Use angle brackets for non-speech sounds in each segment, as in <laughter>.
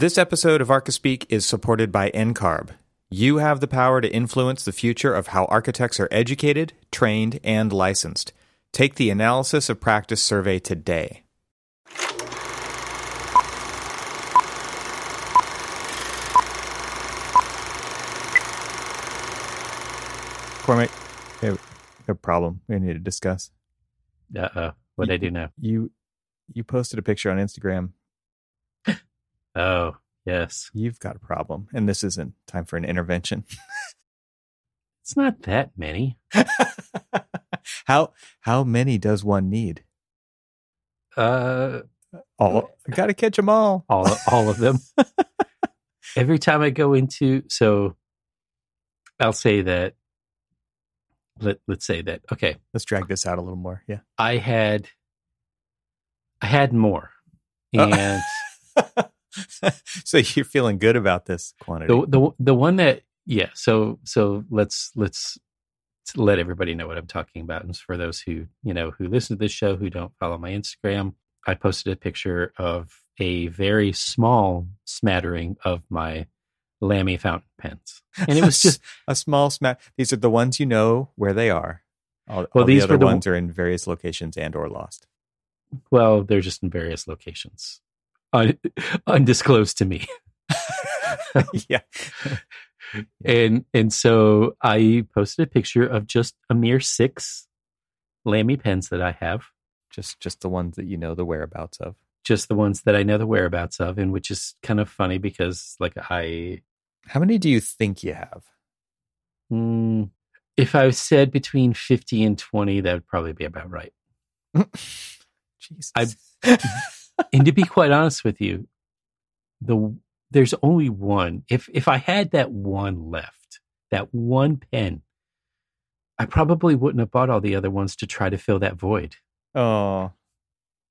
This episode of Archispeak is supported by NCARB. You have the power to influence the future of how architects are educated, trained, and licensed. Take the Analysis of Practice survey today. Cormac, we have a problem we need to discuss. Uh oh. What did I do now? You you posted a picture on Instagram. Oh, yes. You've got a problem, and this isn't time for an intervention. <laughs> It's not that many. <laughs> how how many does one need? Uh, All got to catch them all. all all of them. <laughs> Every time I go into so I'll say that let let's say that okay, Let's drag this out a little more. Yeah. I had I had more. Oh. And <laughs> so you're feeling good about this quantity. the the the one that yeah, so so let's let's let everybody know what I'm talking about. And for those who, you know, who listen to this show who don't follow my Instagram, I posted a picture of a very small smattering of my Lamy fountain pens. And it was <laughs> just a small smack. These are the ones you know where they are. All, Well, all these the other were the- ones are in various locations and or lost. well, they're just in various locations. Un- undisclosed to me. <laughs> yeah. and and so I posted a picture of just a mere six Lamy pens that I have, Just just the ones that you know the whereabouts of. just the ones that I know the whereabouts of, and which is kind of funny because like I, How many do you think you have? mm, if I said between fifty and twenty, that would probably be about right. <laughs> Jesus. I- <laughs> and to be quite honest with you, the there's only one. If if I had that one left, that one pen, I probably wouldn't have bought all the other ones to try to fill that void. oh.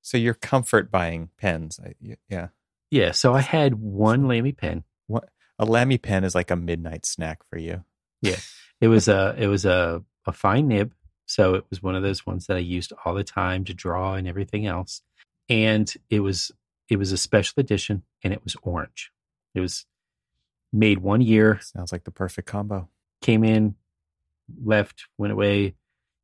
So you're comfort buying pens. I, yeah. Yeah, so I had one Lamy pen. What A Lamy pen is like a midnight snack for you. Yeah, it was a it was a a fine nib, so it was one of those ones that I used all the time to draw and everything else. And it was it was a special edition, and it was orange. It was made one year, Sounds like the perfect combo. came in, left, went away,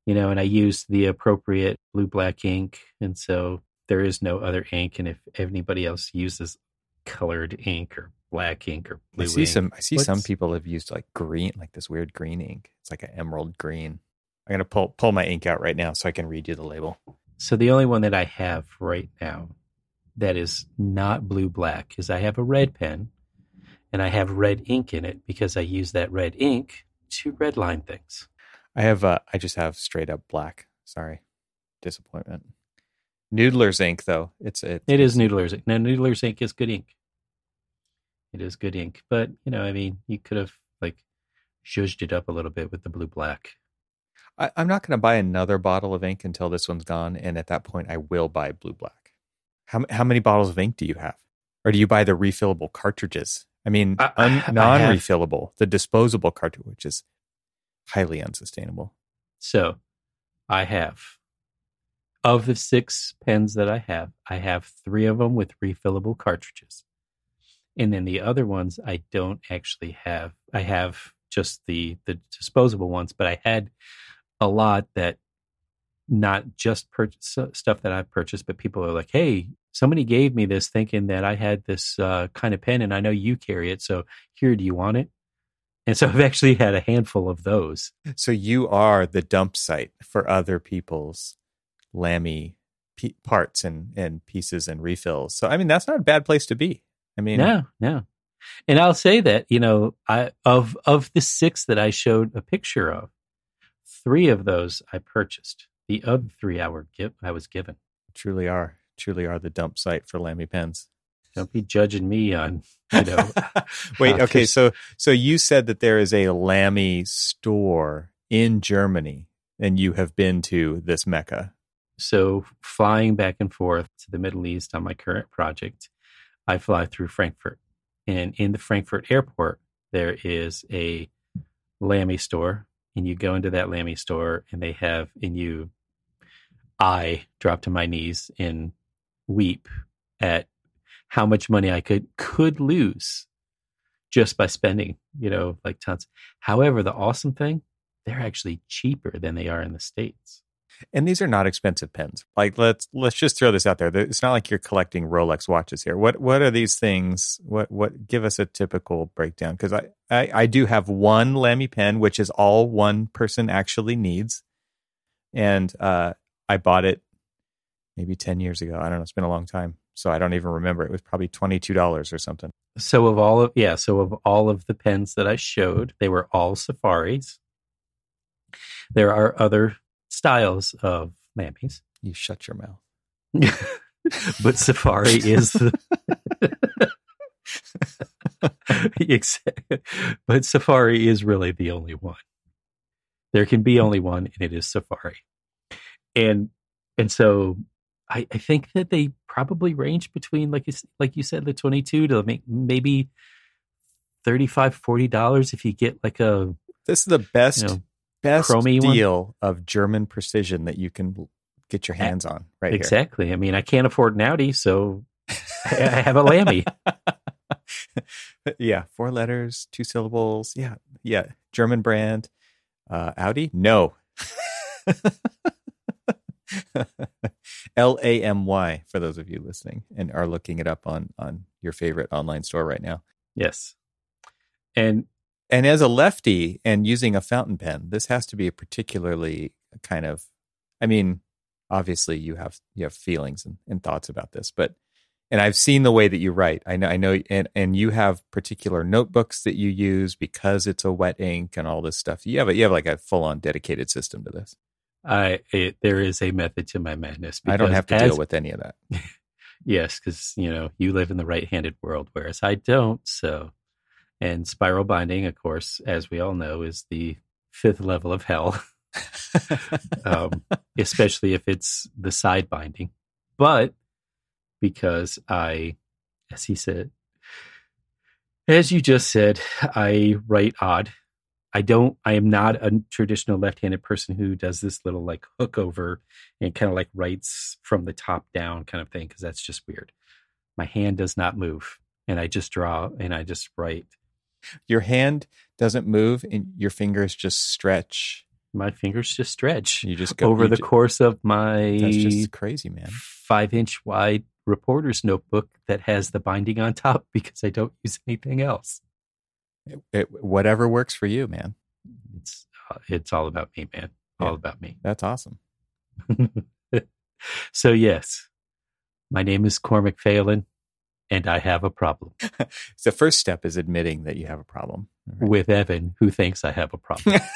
you know, and I used the appropriate blue black ink. And so there is no other ink. And if anybody else uses colored ink or black ink or blue I see ink, some. I see some people have used like green, like this weird green ink. It's like an emerald green. I'm gonna pull pull my ink out right now so I can read you the label. So the only one that I have right now that is not blue black is I have a red pen and I have red ink in it because I use that red ink to redline things. I have. Uh, I just have straight up black. Sorry, disappointment. Noodler's ink though. It's it. It is Noodler's ink. Now Noodler's ink is good ink. It is good ink, but you know, I mean, you could have like zhuzhed it up a little bit with the blue black. I, I'm not gonna buy another bottle of ink until this one's gone, and at that point, I will buy blue black. How how many bottles of ink do you have, or do you buy the refillable cartridges? I mean, I- I- I un, have- non-refillable, the disposable cartridge, which is highly unsustainable. So I have of the six pens that I have, I have three of them with refillable cartridges. And then the other ones I don't actually have. I have just the the disposable ones, but I had a lot that not just pur- stuff that I've purchased, but people are like, "Hey, somebody gave me this thinking that I had this uh, kind of pen, and I know you carry it, so here, do you want it?" And so <laughs> I've actually had a handful of those. So you are the dump site for other people's Lamy pe- parts and and pieces and refills. So I mean, that's not a bad place to be. I mean, No, no. And I'll say that, you know, I of of the six that I showed a picture of, three of those I purchased. The other three I were give, I was given. truly are truly are the dump site for Lamy pens. Don't be judging me on, you know. <laughs> Wait, okay, so so you said that there is a Lamy store in Germany, and you have been to this mecca. so flying back and forth to the Middle East on my current project, I fly through Frankfurt. And in the Frankfurt airport, there is a Lamy store. And you go into that Lamy store and they have, and you, I drop to my knees and weep at how much money I could could lose just by spending, you know, like tons. However, the awesome thing, they're actually cheaper than they are in the states. And these are not expensive pens. Like let's let's just throw this out there. It's not like you're collecting Rolex watches here. What what are these things? What what give us a typical breakdown? Because I, I I do have one Lamy pen, which is all one person actually needs, and uh, I bought it maybe ten years ago. I don't know. It's been a long time, so I don't even remember. It was probably twenty two dollars or something. So of all of yeah, so of all of the pens that I showed, they were all safaris. There are other styles of Lamys. You shut your mouth. <laughs> but Safari is the <laughs> but Safari is really the only one. There can be only one, and it is Safari. And and so I, I think that they probably range between like you like you said the twenty two to make maybe 35 40 dollars if you get like a this is the best you know, best deal one? of German precision that you can get your hands on right exactly. Here. I mean, I can't afford an Audi, so I have a Lamy. <laughs> yeah, four letters, two syllables. Yeah, yeah, German brand. Uh, Audi? No. <laughs> L A M Y for those of you listening and are looking it up on on your favorite online store right now. Yes. And and as a lefty and using a fountain pen, this has to be a particularly kind of I mean, obviously you have you have feelings and, and thoughts about this, but and I've seen the way that you write. I know I know and and you have particular notebooks that you use because it's a wet ink and all this stuff. You have a, you have like a full on dedicated system to this. I it, there is a method to my madness. I don't have to as, deal with any of that. <laughs> yes, because you know you live in the right-handed world, whereas I don't. So and spiral binding, of course, as we all know, is the fifth level of hell, <laughs> um, especially if it's the side binding. But because I, as he said, as you just said, I write odd. I don't, I am not a traditional left handed person who does this little like hook over and kind of like writes from the top down kind of thing, because that's just weird. My hand does not move and I just draw and I just write your hand doesn't move and your fingers just stretch. My fingers just stretch. You just go over the course of my That's just crazy, man. 5 inch wide reporter's notebook that has the binding on top <laughs> because I don't use anything else. It, it, whatever works for you, man. It's uh, it's all about me, man. All yeah, about me. <laughs> That's awesome. so yes, my name is Cormac Phelan and I have a problem. <laughs> the first step is admitting that you have a problem right? with Evan, who thinks I have a problem. <laughs>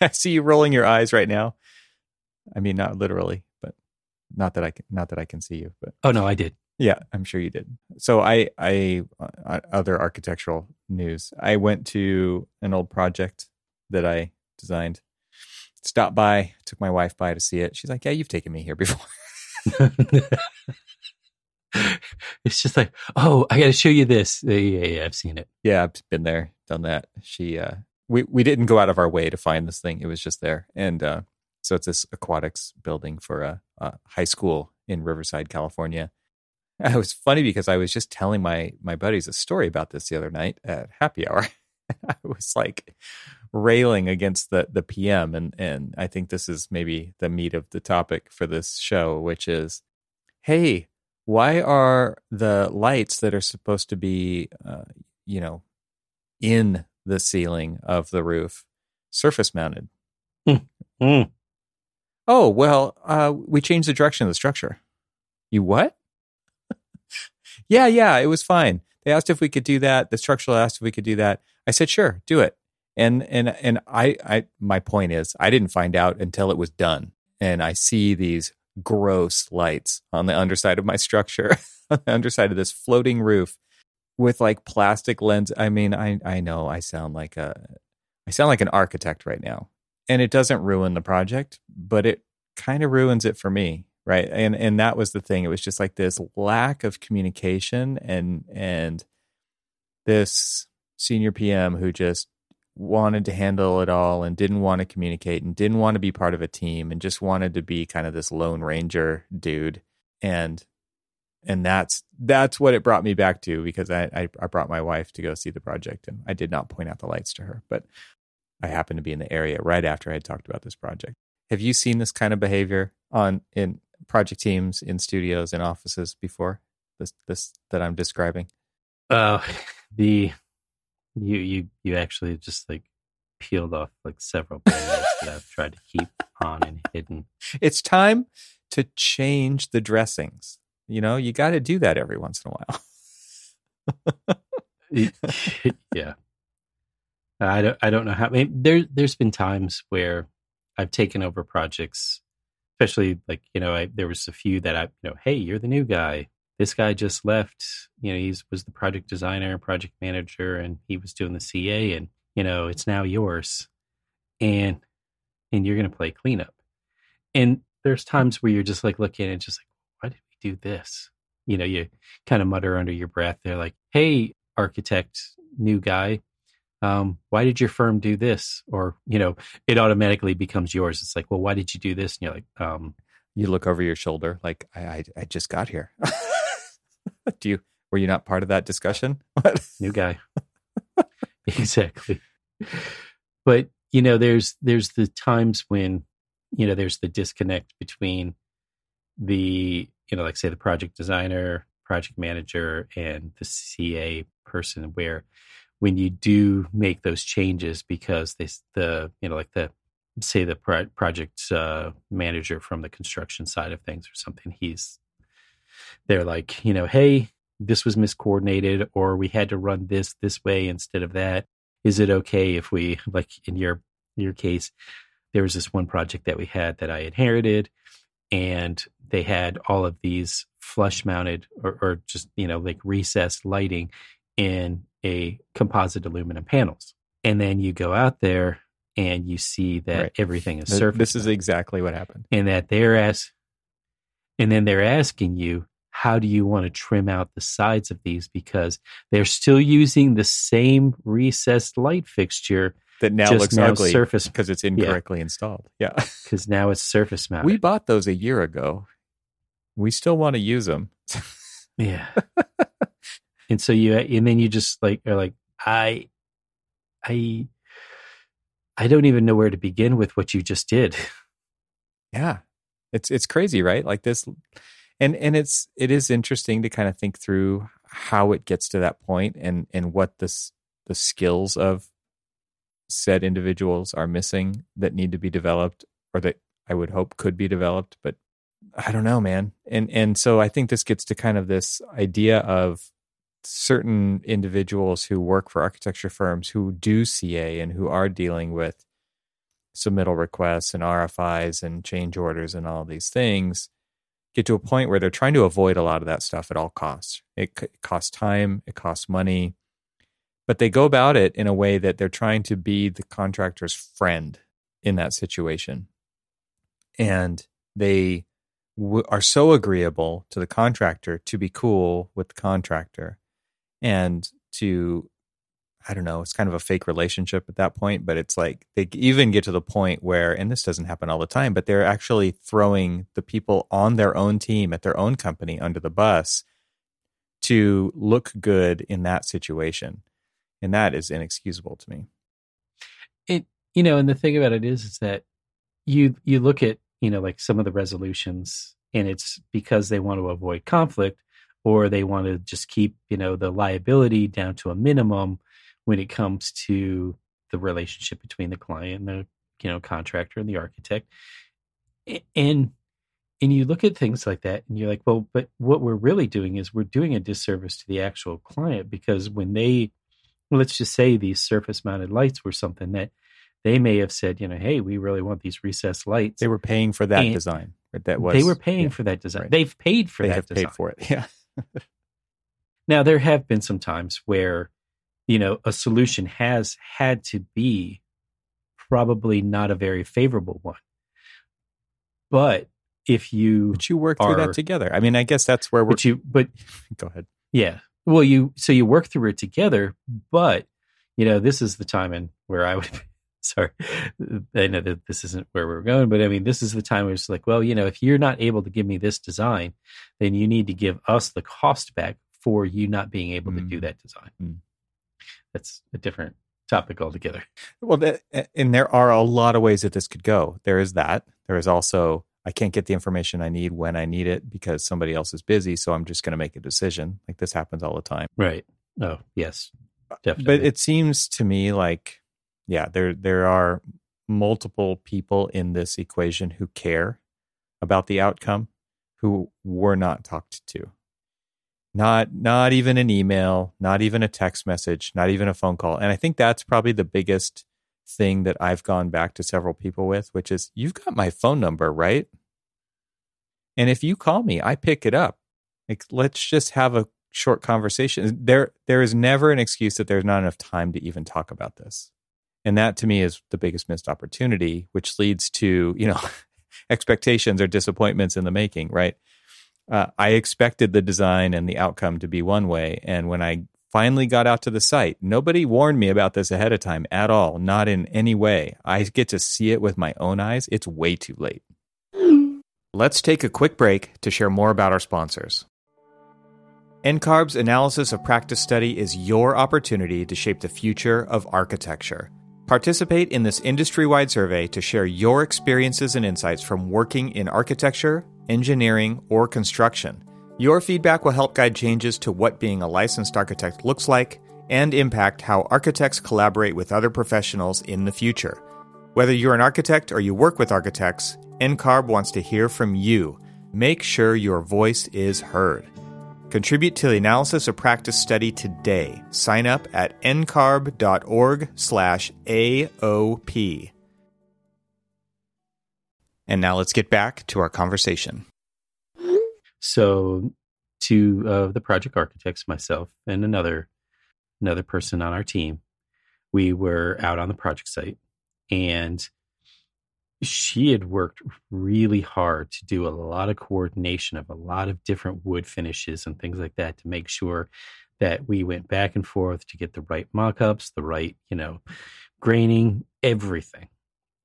I see you rolling your eyes right now. I mean, not literally, but not that I can, not that I can see you. But oh no, I did. Yeah, I'm sure you did. So I, I, uh, other architectural news. I went to an old project that I designed. Stopped by, took my wife by to see it. She's like, "Yeah, you've taken me here before." <laughs> <laughs> it's just like, oh, I got to show you this. Yeah, yeah, I've seen it. Yeah, I've been there, done that. She, uh, we we didn't go out of our way to find this thing. It was just there, and uh, so it's this aquatics building for a, a high school in Riverside, California. <laughs> It was funny because I was just telling my my buddies a story about this the other night at happy hour. <laughs> I was like railing against the the PM, and and I think this is maybe the meat of the topic for this show, which is, hey, why are the lights that are supposed to be, uh, you know, in the ceiling of the roof surface mounted? Mm. Mm. Oh, well, uh, we changed the direction of the structure. You what? <laughs> yeah, yeah, it was fine. They asked if we could do that. The structural asked if we could do that. I said, sure, do it. And and and I, I my point is I didn't find out until it was done. And I see these gross lights on the underside of my structure, <laughs> on the underside of this floating roof with like plastic lens. I mean, I I know I sound like a I sound like an architect right now. And it doesn't ruin the project, but it kind of ruins it for me, right? And and that was the thing. It was just like this lack of communication and and this senior PM who just wanted to handle it all and didn't want to communicate and didn't want to be part of a team and just wanted to be kind of this lone ranger dude and and that's that's what it brought me back to because I, I, I brought my wife to go see the project and I did not point out the lights to her, but I happened to be in the area right after I had talked about this project. Have you seen this kind of behavior on in project teams, in studios, in offices before? This this that I'm describing. Uh, <laughs> the you you you actually just like peeled off like several band that I've tried to keep on and hidden. It's time to change the dressings. You know, you got to do that every once in a while. <laughs> yeah. I don't I don't know how I mean, there there's been times where I've taken over projects, especially like, you know, I there was a few that I, you know, hey, you're the new guy. This guy just left, you know, he's was the project designer, project manager and he was doing the CA and, you know, it's now yours. And and you're going to play cleanup. And there's times where you're just like looking and just like why did we do this? You know, you kind of mutter under your breath. They're like, "Hey, architect, new guy, um, why did your firm do this? Or, you know, it automatically becomes yours. It's like, well, why did you do this? And you're like, um, you look over your shoulder, like, I, I, I just got here. <laughs> <laughs> do you, were you not part of that discussion? <laughs> New guy. <laughs> exactly. But, you know, there's, there's the times when, you know, there's the disconnect between the, you know, like say the project designer, project manager, and the CA person where, when you do make those changes because they the you know like the say the pro- project uh, manager from the construction side of things or something he's they're like you know hey this was miscoordinated or we had to run this this way instead of that is it okay if we like in your your case there was this one project that we had that i inherited and they had all of these flush mounted or, or just you know like recessed lighting in a composite aluminum panels. And then you go out there and you see that right. everything is surface. This is exactly what happened. And that they're as and then they're asking you, how do you want to trim out the sides of these? Because they're still using the same recessed light fixture that now looks now ugly surface because it's incorrectly yeah. installed. Yeah. <laughs> Because now it's surface mounted. We bought those a year ago. We still want to use them. yeah. <laughs> and so you and then you just like are like i i i don't even know where to begin with what you just did yeah it's it's crazy right like this and and it's it is interesting to kind of think through how it gets to that point and and what this the skills of said individuals are missing that need to be developed or that I would hope could be developed but I don't know man. And and so I think this gets to kind of this idea of certain individuals who work for architecture firms who do CA and who are dealing with submittal requests and RFIs and change orders and all these things get to a point where they're trying to avoid a lot of that stuff at all costs. It, it costs time, it costs money, but they go about it in a way that they're trying to be the contractor's friend in that situation. And they w- are so agreeable to the contractor to be cool with the contractor and to I don't know, it's kind of a fake relationship at that point, but it's like they even get to the point where, and this doesn't happen all the time, but they're actually throwing the people on their own team at their own company under the bus to look good in that situation. And that is inexcusable to me. It, you know, and the thing about it is, is that you, you look at, you know, like some of the resolutions and it's because they want to avoid conflict or they want to just keep you know the liability down to a minimum when it comes to the relationship between the client and the you know contractor and the architect and and you look at things like that and you're like well but what we're really doing is we're doing a disservice to the actual client because when they let's just say these surface mounted lights were something that they may have said you know hey we really want these recessed lights they were paying for that and design that was they were paying yeah, for that design right. they've paid for they that have design. paid for it <laughs> yeah now, there have been some times where, you know, a solution has had to be probably not a very favorable one. But if you but you work through that together. I mean, I guess that's where we're. But you, but <laughs> go ahead. Yeah. Well, you so you work through it together, but you know, this is the time and where I would <laughs> sorry, I know that this isn't where we're going, but I mean, this is the time where it's like, well, you know, if you're not able to give me this design, then you need to give us the cost back for you not being able mm. to do mm. that design. Mm. That's a different topic altogether. Well, that, and there are a lot of ways that this could go. There is that. There is also I can't get the information I need when I need it because somebody else is busy. So I'm just going to make a decision. Like this happens all the time. Right. Oh, yes, uh, definitely. But it seems to me like, yeah, there there are multiple people in this equation who care about the outcome who were not talked to. Not not even an email, not even a text message, not even a phone call. And I think that's probably the biggest thing that I've gone back to several people with, which is you've got my phone number, right? And if you call me, I pick it up. Like, let's just have a short conversation. There, there is never an excuse that there's not enough time to even talk about this. And that to me is the biggest missed opportunity, which leads to, you know, <laughs> expectations or disappointments in the making, right? Uh, I expected the design and the outcome to be one way. And when I finally got out to the site. Nobody warned me about this ahead of time at all, not in any way. I get to see it with my own eyes. It's way too late. Let's take a quick break to share more about our sponsors. NCARB's analysis of practice study is your opportunity to shape the future of architecture. Participate in this industry wide survey to share your experiences and insights from working in architecture, engineering, or construction. Your feedback will help guide changes to what being a licensed architect looks like and impact how architects collaborate with other professionals in the future. Whether you're an architect or you work with architects, NCARB wants to hear from you. Make sure your voice is heard. Contribute to the analysis of practice study today. Sign up at ncarb.org/aop. And now let's get back to our conversation. So, two of the project architects, myself and another another person on our team, we were out on the project site, and she had worked really hard to do a lot of coordination of a lot of different wood finishes and things like that to make sure that we went back and forth to get the right mock-ups, the right, you know, graining, everything.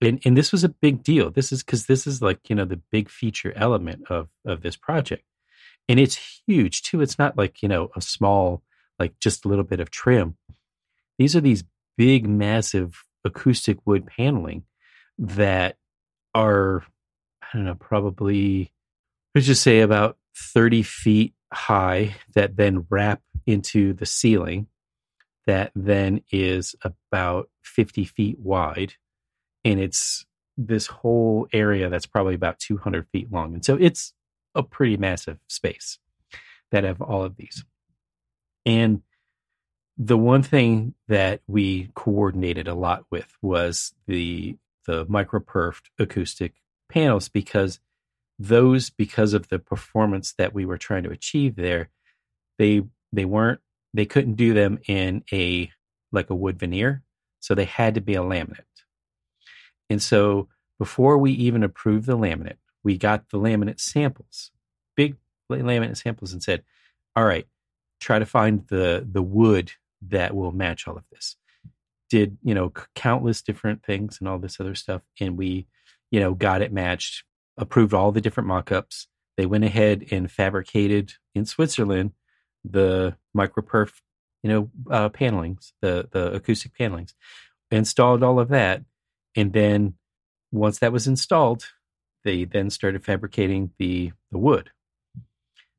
And and this was a big deal. This is because this is like, you know, the big feature element of of this project and it's huge too. It's not like, you know, a small, like just a little bit of trim. These are these big, massive acoustic wood paneling that are, I don't know, probably, let's just say about 30 feet high that then wrap into the ceiling that then is about 50 feet wide. And it's this whole area that's probably about 200 feet long. And so it's a pretty massive space that have all of these. And the one thing that we coordinated a lot with was the the microperfed acoustic panels because those because of the performance that we were trying to achieve there they they weren't they couldn't do them in a like a wood veneer so they had to be a laminate and so before we even approved the laminate we got the laminate samples, big laminate samples, and said, "All right, try to find the the wood that will match all of this." Did you know countless different things and all this other stuff, and we, you know, got it matched. Approved all the different mock-ups. They went ahead and fabricated in Switzerland the microperf, you know, uh, panelings, the the acoustic panelings, installed all of that, and then once that was installed, they then started fabricating the the wood.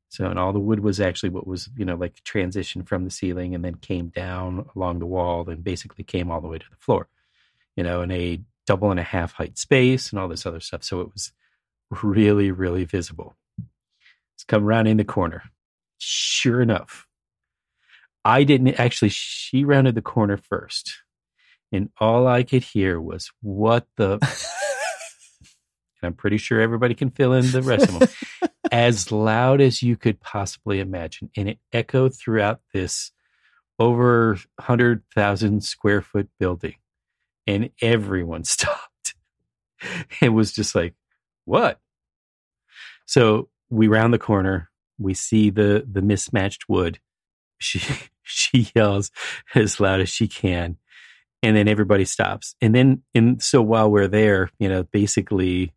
So, and all the wood was actually what was, you know, like transition from the ceiling and then came down along the wall and basically came all the way to the floor, you know, in a double and a half height space and all this other stuff. So it was really, really visible. Let's come around in the corner. Sure enough, I didn't actually, she rounded the corner first. And all I could hear was, what the and <laughs> I'm pretty sure everybody can fill in the rest of them, <laughs> as loud as you could possibly imagine. And it echoed throughout this over 100,000 square foot building. And everyone <laughs> stopped. It was just like, what? So we round the corner, we see the the mismatched wood. She she yells as loud as she can. And then everybody stops. And then, and so while we're there, you know, basically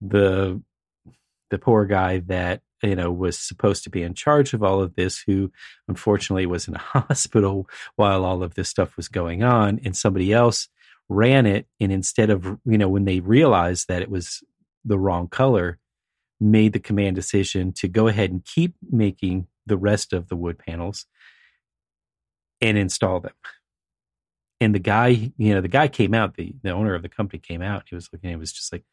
the the poor guy that you know was supposed to be in charge of all of this who unfortunately was in a <laughs> hospital while all of this stuff was going on and somebody else ran it and instead of you know when they realized that it was the wrong color made the command decision to go ahead and keep making the rest of the wood panels and install them and the guy you know the guy came out the the owner of the company came out he was looking he was just like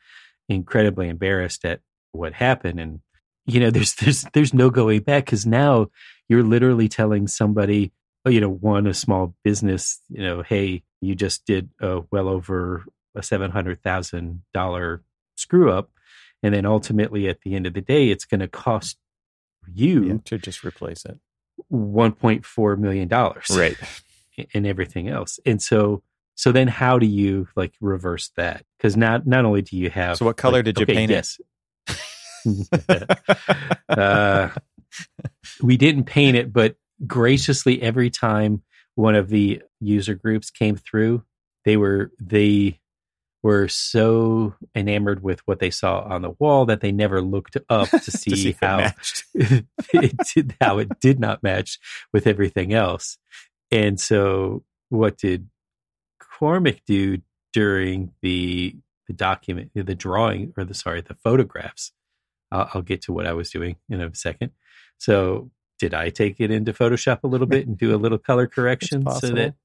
incredibly embarrassed at what happened and you know <laughs> there's there's there's no going back because now you're literally telling somebody oh, you know one a small business you know hey you just did a well over a seven hundred thousand dollar screw up and then ultimately at the end of the day it's going to cost you Yeah, to just replace it. 1.4 million dollars Right. <laughs> and everything else and so so then how do you like reverse that because not not only do you have So what color like, did you okay, paint it? <laughs> uh, we didn't paint it but graciously every time one of the user groups came through they were they were so enamored with what they saw on the wall that they never looked up to <laughs> see, to see if it how <laughs> it did, how it did not match with everything else. And so, what did Cormac do during the the document, the drawing, or the sorry, the photographs? I'll, I'll get to what I was doing in a second. So, did I take it into Photoshop a little <laughs> bit and do a little color correction so that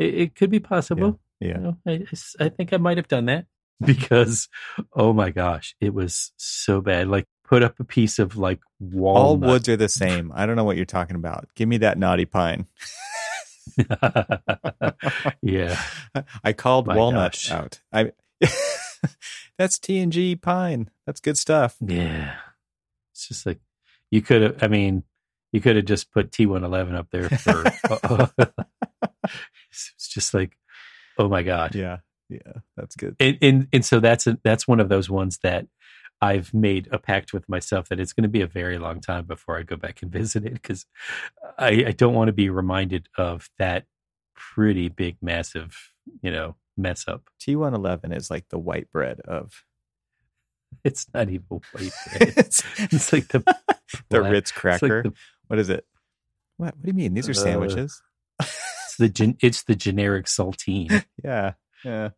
it, it could be possible? Yeah. You know, I, I think I might have done that <laughs> because, oh my gosh, it was so bad. Like, put up a piece of like walnut. All woods are the <laughs> same. I don't know what you're talking about. Give me that knotty pine. <laughs> yeah. I called My walnut gosh. out. I <laughs> That's T and G pine. That's good stuff. Yeah. It's just like, you could have, I mean, you could have just put T111 up there for, <laughs> it's just like, oh my God. Yeah. Yeah. That's good. and, and and so that's a, that's one of those ones that I've made a pact with myself that it's going to be a very long time before I go back and <laughs> visit it because I, I don't want to be reminded of that pretty big, massive, you know, mess up. T one eleven is like the white bread of <laughs> It's not even white <laughs> bread. it's, It's like the the Ritz it's like cracker. the, what is it? What what do you mean? These are Uh, sandwiches. it's the gen, it's the generic saltine. yeah. Yeah.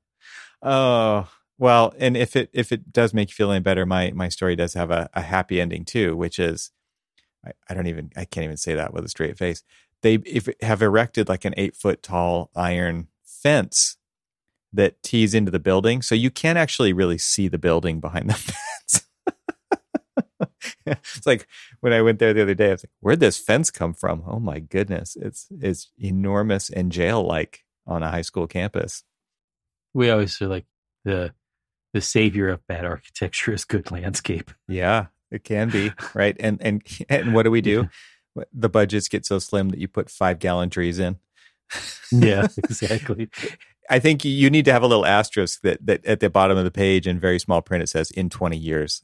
Oh well, and if it if it does make you feel any better, my my story does have a, a happy ending too, which is I, I don't even I can't even say that with a straight face. They if have erected like an eight foot tall iron fence that tees into the building, so you can't actually really see the building behind the <laughs> fence. <laughs> it's like when I went there the other day, I was like, "Where'd this fence come from?" Oh my goodness, it's it's enormous and jail like on a high school campus. We always say like the the savior of bad architecture is good landscape. Yeah, it can be <laughs> right. And and and what do we do? The budgets get so slim that you put five gallon trees in. Yeah, <laughs> exactly. I think you need to have a little asterisk that that at the bottom of the page in very small print it says in twenty years.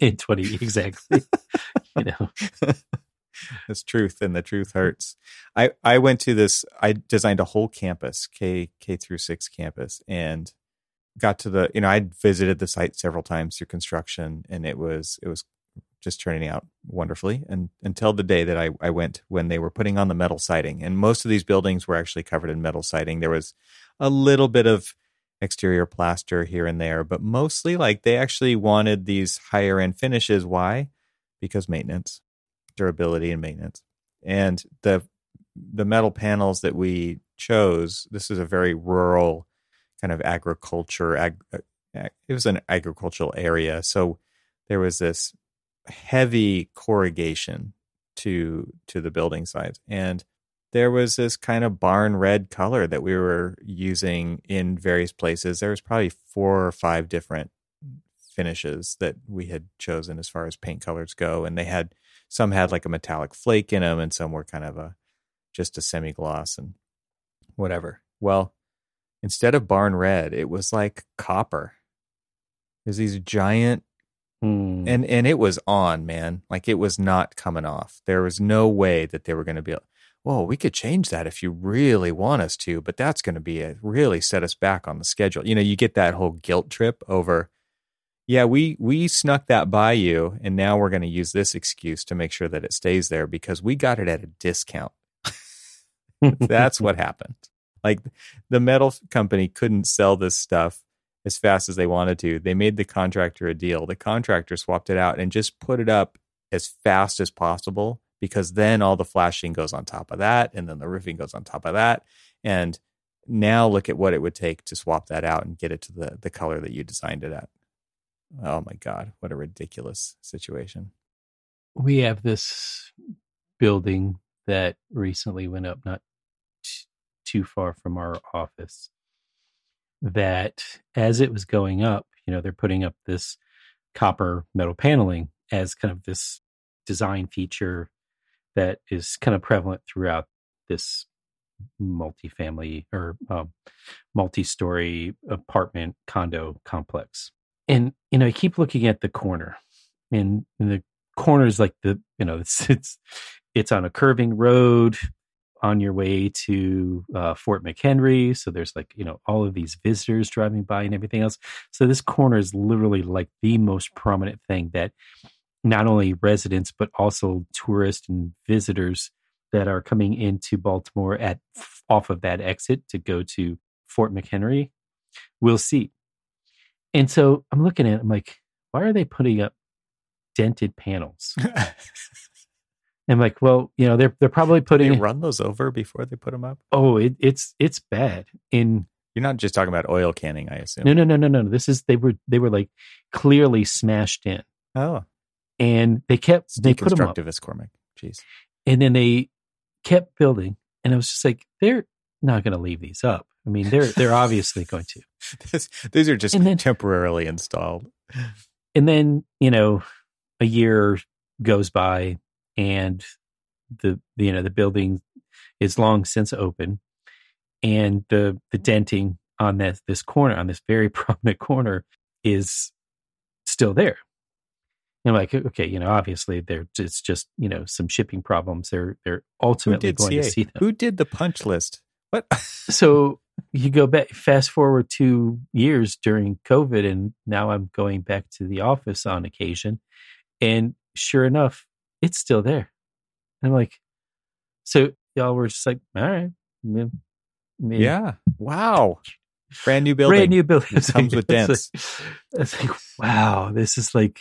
In twenty exactly. <laughs> you know. It's truth, and the truth hurts. I I went to this. I designed a whole campus, K K through six campus, and got to the. You know, I'd visited the site several times through construction, and it was it was just turning out wonderfully. And until the day that I I went when they were putting on the metal siding, and most of these buildings were actually covered in metal siding. There was a little bit of exterior plaster here and there, but mostly like they actually wanted these higher end finishes. Why? Because maintenance durability and maintenance. And the the metal panels that we chose, this is a very rural kind of agriculture. Ag, uh, ag, it was an agricultural area, so there was this heavy corrugation to to the building sides, and there was this kind of barn red color that we were using in various places. There was probably four or five different finishes that we had chosen as far as paint colors go, and they had some had like a metallic flake in them and some were kind of a just a semi gloss and whatever well instead of barn red it was like copper there's these giant Hmm. and and it was on, man. Like it was not coming off. There was no way that they were going to be. Well, we could change that if you really want us to, but that's going to be a, really set us back on the schedule. You know, you get that whole guilt trip over. Yeah, we we snuck that by you, and now we're going to use this excuse to make sure that it stays there because we got it at a discount. <laughs> That's what <laughs> happened. Like the metal company couldn't sell this stuff as fast as they wanted to. They made the contractor a deal. The contractor swapped it out and just put it up as fast as possible because then all the flashing goes on top of that and then the roofing goes on top of that. And now look at what it would take to swap that out and get it to the, the color that you designed it at. Oh my God, what a ridiculous situation. we have this building that recently went up not too far from our office that as it was going up you know they're putting up this copper metal paneling as kind of this design feature that is kind of prevalent throughout this multifamily or um, multi-story apartment condo complex. And you know i keep looking at the corner and, and the corner is like the you know <laughs> it's it's it's on a curving road on your way to uh, Fort McHenry. So there's like you know all of these visitors driving by and everything else. So this corner is literally like the most prominent thing that not only residents but also tourists and visitors that are coming into Baltimore at off of that exit to go to Fort McHenry will see. And so I'm looking at it, I'm like, why are they putting up dented panels? <laughs> I'm like, well, you know, they're they're probably they putting run those over before they put them up. oh, it, it's it's bad. In You're not just talking about oil canning, I assume. no, no, no, no, no. This is they were they were like clearly smashed in, Oh, and they kept it's they put them up, Cormac. Jeez. and then they kept building, and I was just like, they're not going to leave these up. I mean, they're they're obviously going to. <laughs> This, these are just then- temporarily installed. and then you know a year goes by and the you know the building is long since open and the the mm-hmm. denting on this this corner on this very <laughs> prominent corner is still there. And I'm like okay you know obviously there it's just you know some shipping problems. They're they're ultimately going to see them. Who did the punch list? What? <laughs> so you go back fast forward two years during covid and now i'm going back to the office on occasion and sure enough it's still there and i'm like so y'all were just like all right yeah, maybe. yeah. Wow. Brand new building. brand new building It comes with <laughs> It's dents. like- it's like wow this is like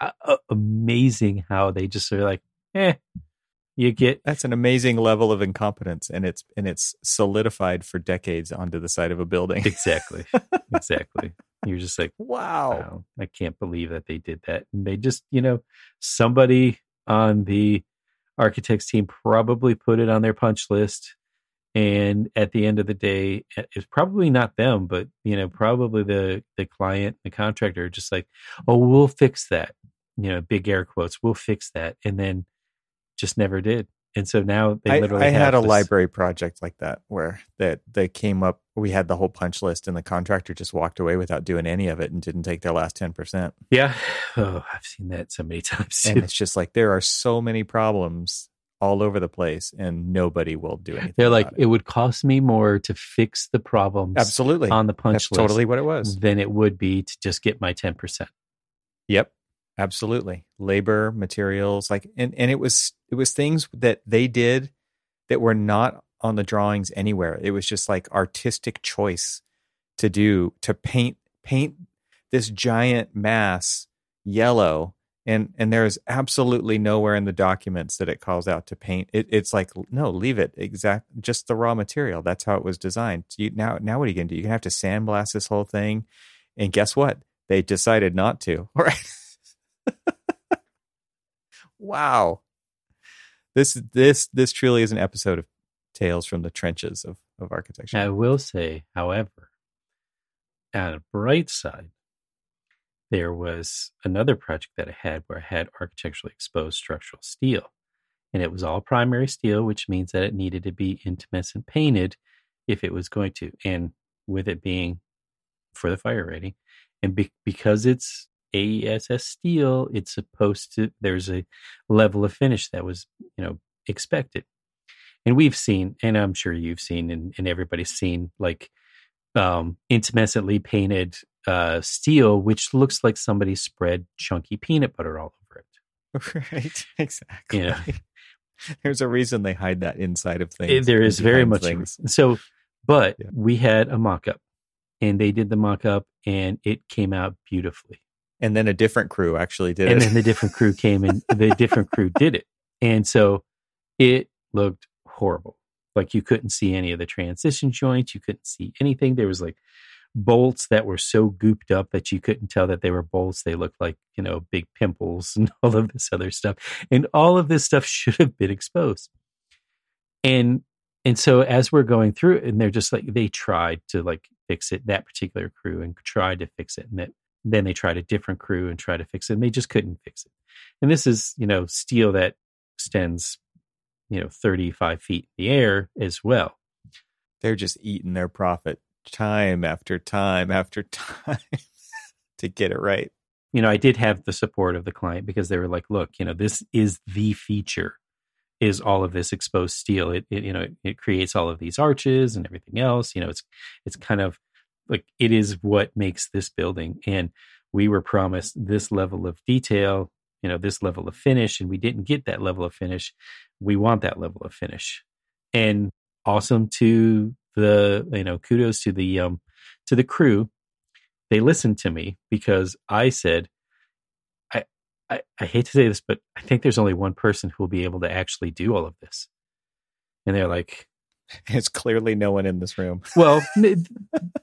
uh, amazing how they just are like eh you get That's an amazing level of incompetence, and it's and it's solidified for decades onto the side of a building. exactly <laughs> exactly you're just like Wow. Wow, I can't believe that they did that. And they just, you know, somebody on the architects team probably put it on their punch list. And at the end of the day, it's probably not them, but you know, probably the the client, the contractor, just like, oh, we'll fix that. You know, big air quotes, we'll fix that, and then just never did. And so now they literally I had have a this- library project like that where that they came up. We had the whole punch list, and the contractor just walked away without doing any of it and didn't take their last ten percent. Yeah, <sighs> oh, I've seen that so many <laughs> times. And it's just like there are so many problems all over the place, and nobody will do anything. They're like, about it would cost me more to fix the problems absolutely on the punch That's list totally what it was. than it would be to just get my 10%. Yep. Absolutely. Labor, materials, like and, and it was it was things that they did that were not on the drawings anywhere. It was just like artistic choice to do to paint paint this giant mass yellow and and there's absolutely nowhere in the documents that it calls out to paint. It, it's like no leave it. Exact just the raw material. That's how it was designed. You, now now what are you gonna do? You're gonna have to sandblast this whole thing and guess what? They decided not to. <laughs> Right wow this this this truly is an episode of tales from the trenches of of architecture I will say, however, on a bright side, there was another project that I had where I had architecturally exposed structural steel. And it was all primary steel, which means that it needed to be intumescent painted if it was going to. And with it being for the fire rating, and be- because it's AESS steel, it's supposed to, there's a level of finish that was, you know, expected. And we've seen, and I'm sure you've seen, and, and everybody's seen, like um, intumescently painted uh, steel, which looks like somebody spread chunky peanut butter all over it. Right, <laughs> exactly. You <laughs> know, There's a reason they hide that inside of things. there is very much things. so. But Yeah. we had a mock up, and they did the mock up, and it came out beautifully. And then a different crew actually did and it. And then the different crew came and <laughs> the different crew did it. And so it looked horrible. Like you couldn't see any of the transition joints. You couldn't see anything. There was like bolts that were so gooped up that you couldn't tell that they were bolts. They looked like you know big pimples <laughs> and all of this other stuff. And all of this stuff should have been exposed. And and so as we're going through and they're just like they tried to like fix it that particular crew and tried to fix it and that then they tried a different crew and tried to fix it and they just couldn't fix it. And this is you know steel that extends you know 35 feet in the air as well. They're just eating their profit time after time after <laughs> time to get it right. you know i did have the support of the client because they were like look you know this is the feature is all of this exposed steel. It, it you know it creates all of these arches and everything else. You know it's it's kind of like it is what makes this building and we were promised this level of detail you know this level of finish and we didn't get that level of finish. We want that level of finish. And awesome to the you know kudos to the um to the crew. They listened to me because i said I, I i hate to say this but i think there's only one person who will be able to actually do all of this. And they're like <laughs> There's clearly no one in this room. <laughs> well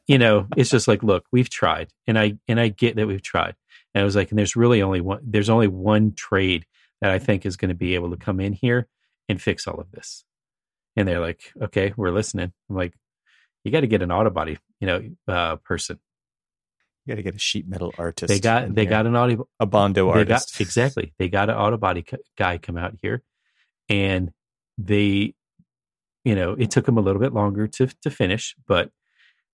you know it's just like look we've tried and i and i get that we've tried and i was like and there's really only one there's only one trade that i think is going to be able to come in here and fix all of this and they're like okay we're listening i'm like you got to get an auto body you know uh person You got to get a sheet metal artist. they got they here. got an auto a bondo they got artist. <laughs> exactly they got an auto body co- guy come out here and they you know it took them a little bit longer to to finish but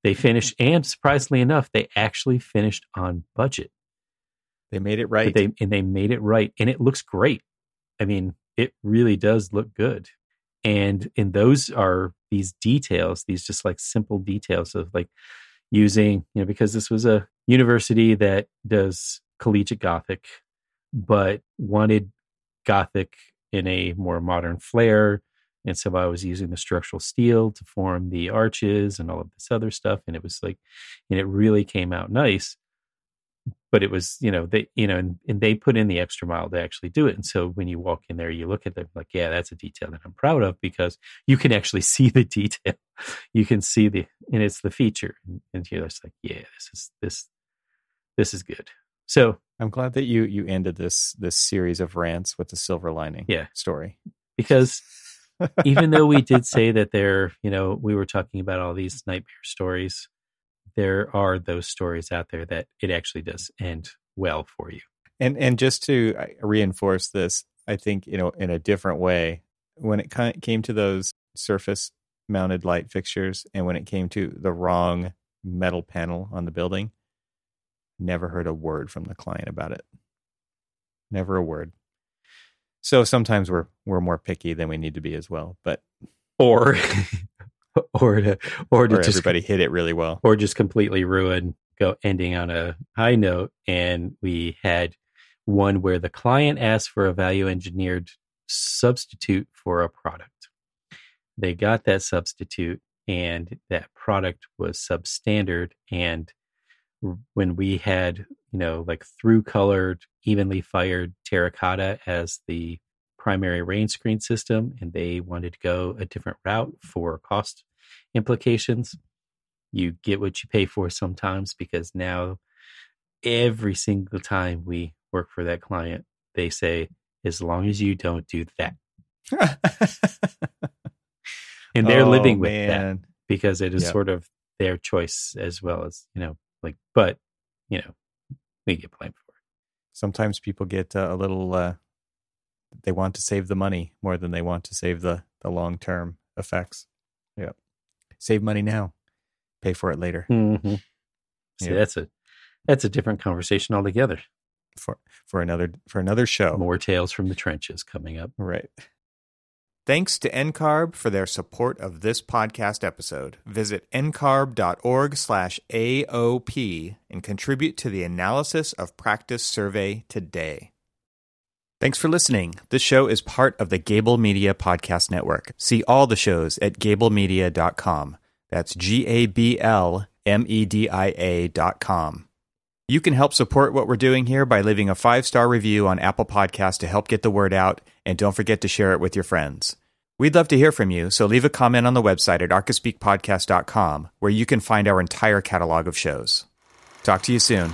they finished and surprisingly enough they actually finished on budget. They made it But right. they and they made it right and it looks great. I mean it really does look good. And and those are these details these just like simple details of like using you know because this was a university that does collegiate gothic but wanted gothic in a more modern flair and so i was using the structural steel to form the arches and all of this other stuff and it was like and it really came out nice but it was you know they you know and, and they put in the extra mile to actually do it and so when you walk in there you look at them like yeah that's a detail that i'm proud of because you can actually <laughs> see the detail you can see the and it's the feature and, and you're just like yeah this is this this is good so I'm glad that you you ended this this series of rants with the silver lining Yeah. story. because even though we did say that there you know we were talking about all these nightmare stories there are those stories out there that it actually does end well for you And and just to uh, reinforce this, I think you know in a different way when it came to those surface mounted light fixtures and when it came to the wrong metal panel on the building, never heard a word from the client about it. Never a word. So sometimes we're we're more picky than we need to be as well, but or <laughs> or to or to or just everybody hit it really well. or just completely ruin go ending on a high note and we had one where the client asked for a value engineered substitute for a product they got that substitute and that product was substandard and when we had you know like through colored evenly fired terracotta as the primary rain screen system and they wanted to go a different route for cost implications you get what you pay for sometimes because now every single time we work for that client they say as long as you don't do that <laughs> and they're Oh, living with that because it is Yep. sort of their choice as well as you know like but you know we get blamed for it Sometimes people get uh, a little. Uh, they want to save the money more than they want to save the the long term effects. Yeah, Save money now, pay for it later. mm-hmm. See, Yeah. that's a that's a different conversation altogether for for another for another show. More tales from the trenches coming up. Right. Thanks to NCARB for their support of this podcast episode. Visit ncarb.org slash AOP and contribute to the analysis of practice survey today. Thanks for listening. This show is part of the Gable Media Podcast Network. See all the shows at gablemedia.com. That's G A B L M E D I A dot com. You can help support what we're doing here by leaving a five star review on Apple Podcasts to help get the word out, and don't forget to share it with your friends. We'd love to hear from you, so leave a comment on the website at archispeakpodcast.com, where you can find our entire catalog of shows. Talk to you soon.